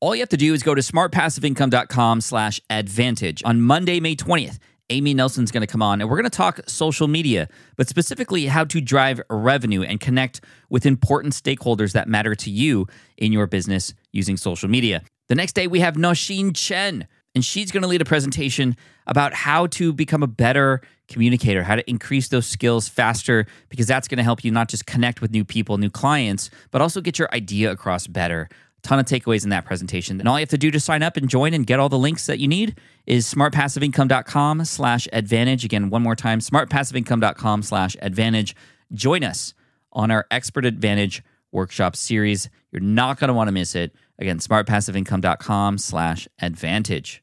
All you have to do is go to smartpassiveincome.com slash advantage. On Monday, May 20th, Amy Nelson's going to come on and we're going to talk social media, but specifically how to drive revenue and connect with important stakeholders that matter to you in your business using social media. The next day, we have Nosheen Chen, and she's going to lead a presentation about how to become a better communicator, how to increase those skills faster, because that's going to help you not just connect with new people, new clients, but also get your idea across better ton of takeaways in that presentation. And all you have to do to sign up and join and get all the links that you need is smartpassiveincome.com slash advantage. Again, one more time, smartpassiveincome.com slash advantage. Join us on our Expert Advantage workshop series. You're not going to want to miss it. Again, smartpassiveincome.com slash advantage.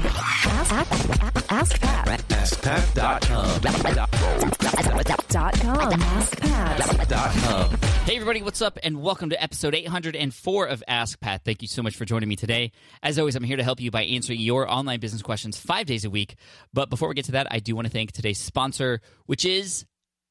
Ask, ask, Pat. AskPat.com. Dot com. Ask Pat. Hey, everybody, what's up? And welcome to episode 804 of Ask Pat. Thank you so much for joining me today. As always, I'm here to help you by answering your online business questions five days a week. But before we get to that, I do want to thank today's sponsor, which is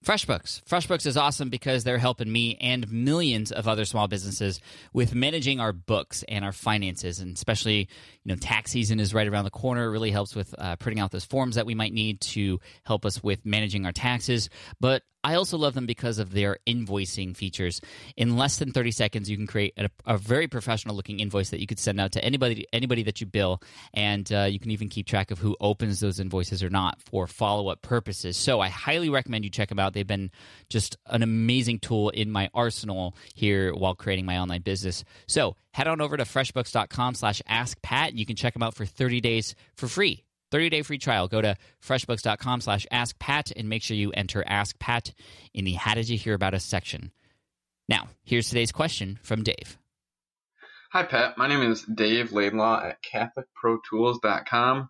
FreshBooks. FreshBooks is awesome because they're helping me and millions of other small businesses with managing our books and our finances, and especially you know tax season is right around the corner. It really helps with uh, printing out those forms that we might need to help us with managing our taxes. But I also love them because of their invoicing features. In less than 30 seconds, you can create a, a very professional looking invoice that you could send out to anybody anybody that you bill, and uh, you can even keep track of who opens those invoices or not for follow up purposes. So I highly recommend you check them out. They've been just an amazing tool in my arsenal here while creating my online business. So head on over to freshbooks.com slash ask askpat. You can check them out for 30 days for free. 30 day free trial. Go to freshbooks.com slash askpat and make sure you enter Ask Pat in the How Did You Hear About Us section. Now, here's today's question from Dave. Hi, Pat. My name is Dave Laidlaw at CatholicProTools.com.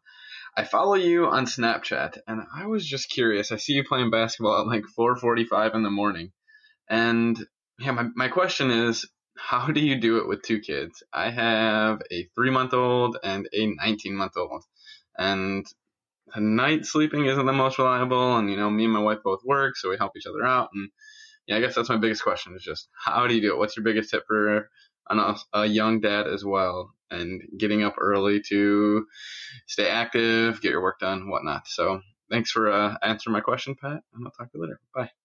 I follow you on Snapchat, and I was just curious. I see you playing basketball at like 4:45 in the morning, and yeah, my my question is, how do you do it with two kids? I have a three-month-old and a 19-month-old, and the night sleeping isn't the most reliable. And you know, me and my wife both work, so we help each other out. And yeah, I guess that's my biggest question: is just how do you do it? What's your biggest tip for an, a young dad as well, and getting up early to stay active, get your work done, whatnot. So thanks for uh, answering my question, Pat, and I'll talk to you later. Bye.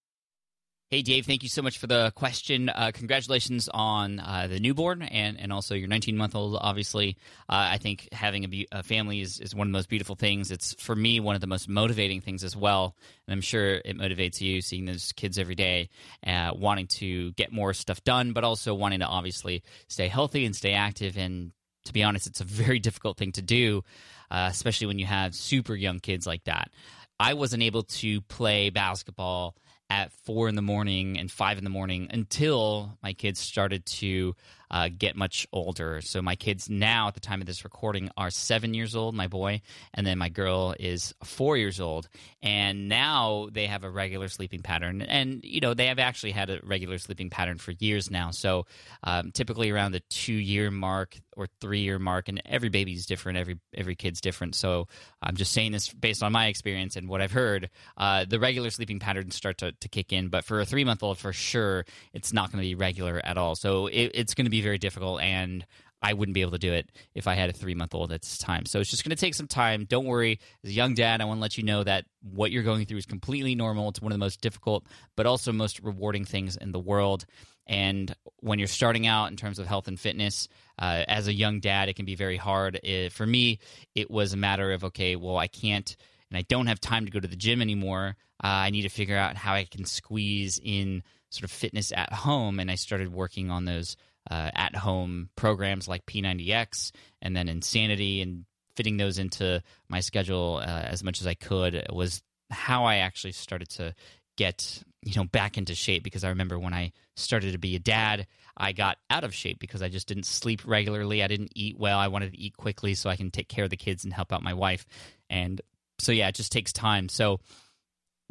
Hey, Dave, thank you so much for the question. Uh, congratulations on uh, the newborn and, and also your 19 month old. Obviously, uh, I think having a, be- a, family is, is one of the most beautiful things. It's, for me, one of the most motivating things as well. And I'm sure it motivates you seeing those kids every day, uh, wanting to get more stuff done, but also wanting to obviously stay healthy and stay active. And to be honest, it's a very difficult thing to do, uh, especially when you have super young kids like that. I wasn't able to play basketball at four in the morning and five in the morning until my kids started to uh, get much older. So my kids now, at the time of this recording, are seven years old, my boy, and then my girl is four years old. And now they have a regular sleeping pattern, and you know they have actually had a regular sleeping pattern for years now. So um, typically around the two-year mark or three-year mark, and every baby's different, every every kid's different. So I'm just saying this based on my experience and what I've heard. Uh, the regular sleeping patterns start to, to kick in, but for a three-month-old, for sure, it's not going to be regular at all. So it, it's going to be very difficult and I wouldn't be able to do it if I had a three month old at this time. So it's just going to take some time. Don't worry. As a young dad, I want to let you know that what you're going through is completely normal. It's one of the most difficult, but also most rewarding things in the world. And when you're starting out in terms of health and fitness, uh, as a young dad, it can be very hard. It, for me, it was a matter of, okay, well, I can't and I don't have time to go to the gym anymore. Uh, I need to figure out how I can squeeze in sort of fitness at home. And I started working on those uh, at home programs like P90X and then Insanity and fitting those into my schedule uh, as much as I could was how I actually started to get you know back into shape because I remember when I started to be a dad, I got out of shape because I just didn't sleep regularly. I didn't eat well. I wanted to eat quickly so I can take care of the kids and help out my wife. And so yeah, it just takes time. So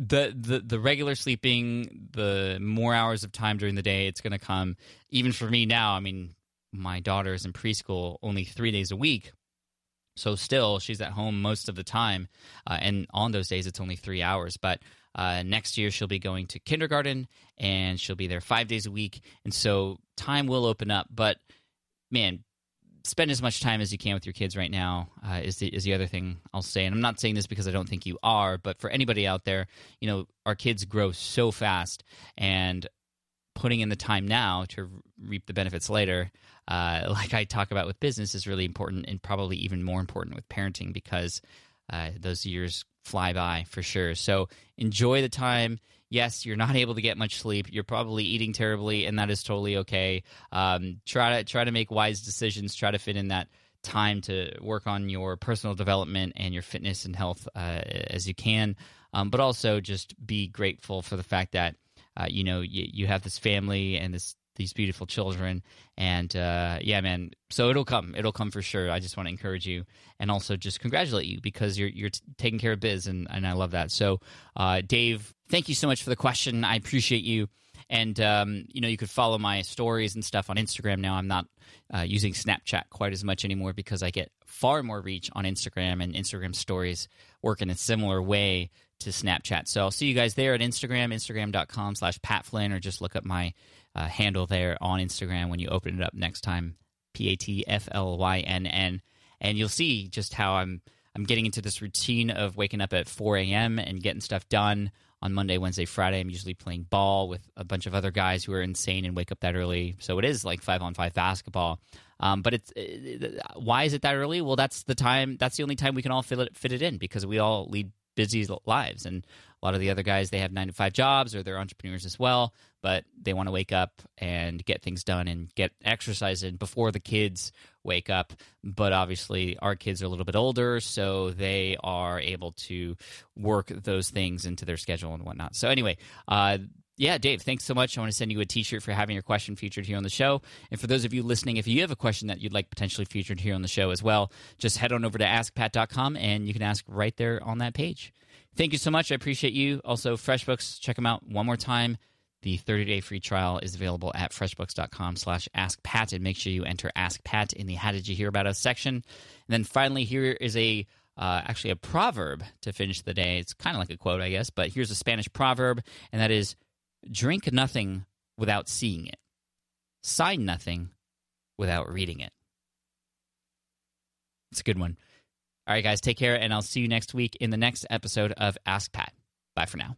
the the the regular sleeping, the more hours of time during the day, it's going to come. Even for me now, I mean, my daughter is in preschool only three days a week. So still, she's at home most of the time, uh, and on those days, it's only three hours. But uh, next year, she'll be going to kindergarten, and she'll be there five days a week, and so time will open up. But man, spend as much time as you can with your kids right now uh, is the is the other thing I'll say. And I'm not saying this because I don't think you are, but for anybody out there, you know, our kids grow so fast, and putting in the time now to reap the benefits later, uh, like I talk about with business, is really important, and probably even more important with parenting because uh, those years fly by for sure. So enjoy the time. Yes, you're not able to get much sleep. You're probably eating terribly, and that is totally okay. Um, try to try to make wise decisions. Try to fit in that time to work on your personal development and your fitness and health uh, as you can. Um, but also just be grateful for the fact that uh, you know you, you have this family and this these beautiful children. And uh, yeah man so it'll come. It'll come for sure. I just want to encourage you and also just congratulate you because you're you're t- taking care of biz and, and i love that. So uh, dave thank you so much for the question. I appreciate you. And um, you know you could follow my stories and stuff on instagram now. I'm not uh, using snapchat quite as much anymore because i get far more reach on instagram and instagram stories work in a similar way to snapchat. So i'll see you guys there at instagram instagram.com slash pat flynn or just look up my uh, handle there on instagram when you open it up next time p-a-t-f-l-y-n-n and you'll see just how i'm i'm getting into this routine of waking up at 4 a.m and getting stuff done on Monday, Wednesday, Friday. I'm usually playing ball with a bunch of other guys who are insane and wake up that early. So it is like five on five basketball. Um, but it's it, why is it that early? Well, that's the time. That's the only time we can all fit it, fit it in because we all lead busy lives, and a lot of the other guys they have nine to five jobs or they're entrepreneurs as well, but they want to wake up and get things done and get exercise in before the kids wake up. But obviously, our kids are a little bit older, so they are able to work those things into their schedule and whatnot. So anyway, uh, yeah, Dave, thanks so much. I want to send you a t shirt for having your question featured here on the show. And for those of you listening, if you have a question that you'd like potentially featured here on the show as well, just head on over to askpat.com and you can ask right there on that page. Thank you so much. I appreciate you. Also, FreshBooks, check them out one more time. The 30-day free trial is available at freshbooks.com slash askpat. And make sure you enter Ask Pat in the How Did You Hear About Us section. And then finally, here is a uh, actually a proverb to finish the day. It's kind of like a quote, I guess, but here's a Spanish proverb, and that is – Drink nothing without seeing it. Sign nothing without reading it. It's a good one. All right, guys, take care, and I'll see you next week in the next episode of Ask Pat. Bye for now.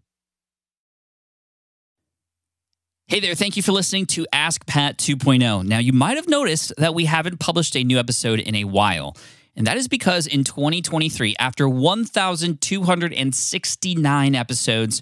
Hey there, thank you for listening to Ask Pat 2.0. Now, you might have noticed that we haven't published a new episode in a while. And that is because in 2023, after 1,269 episodes,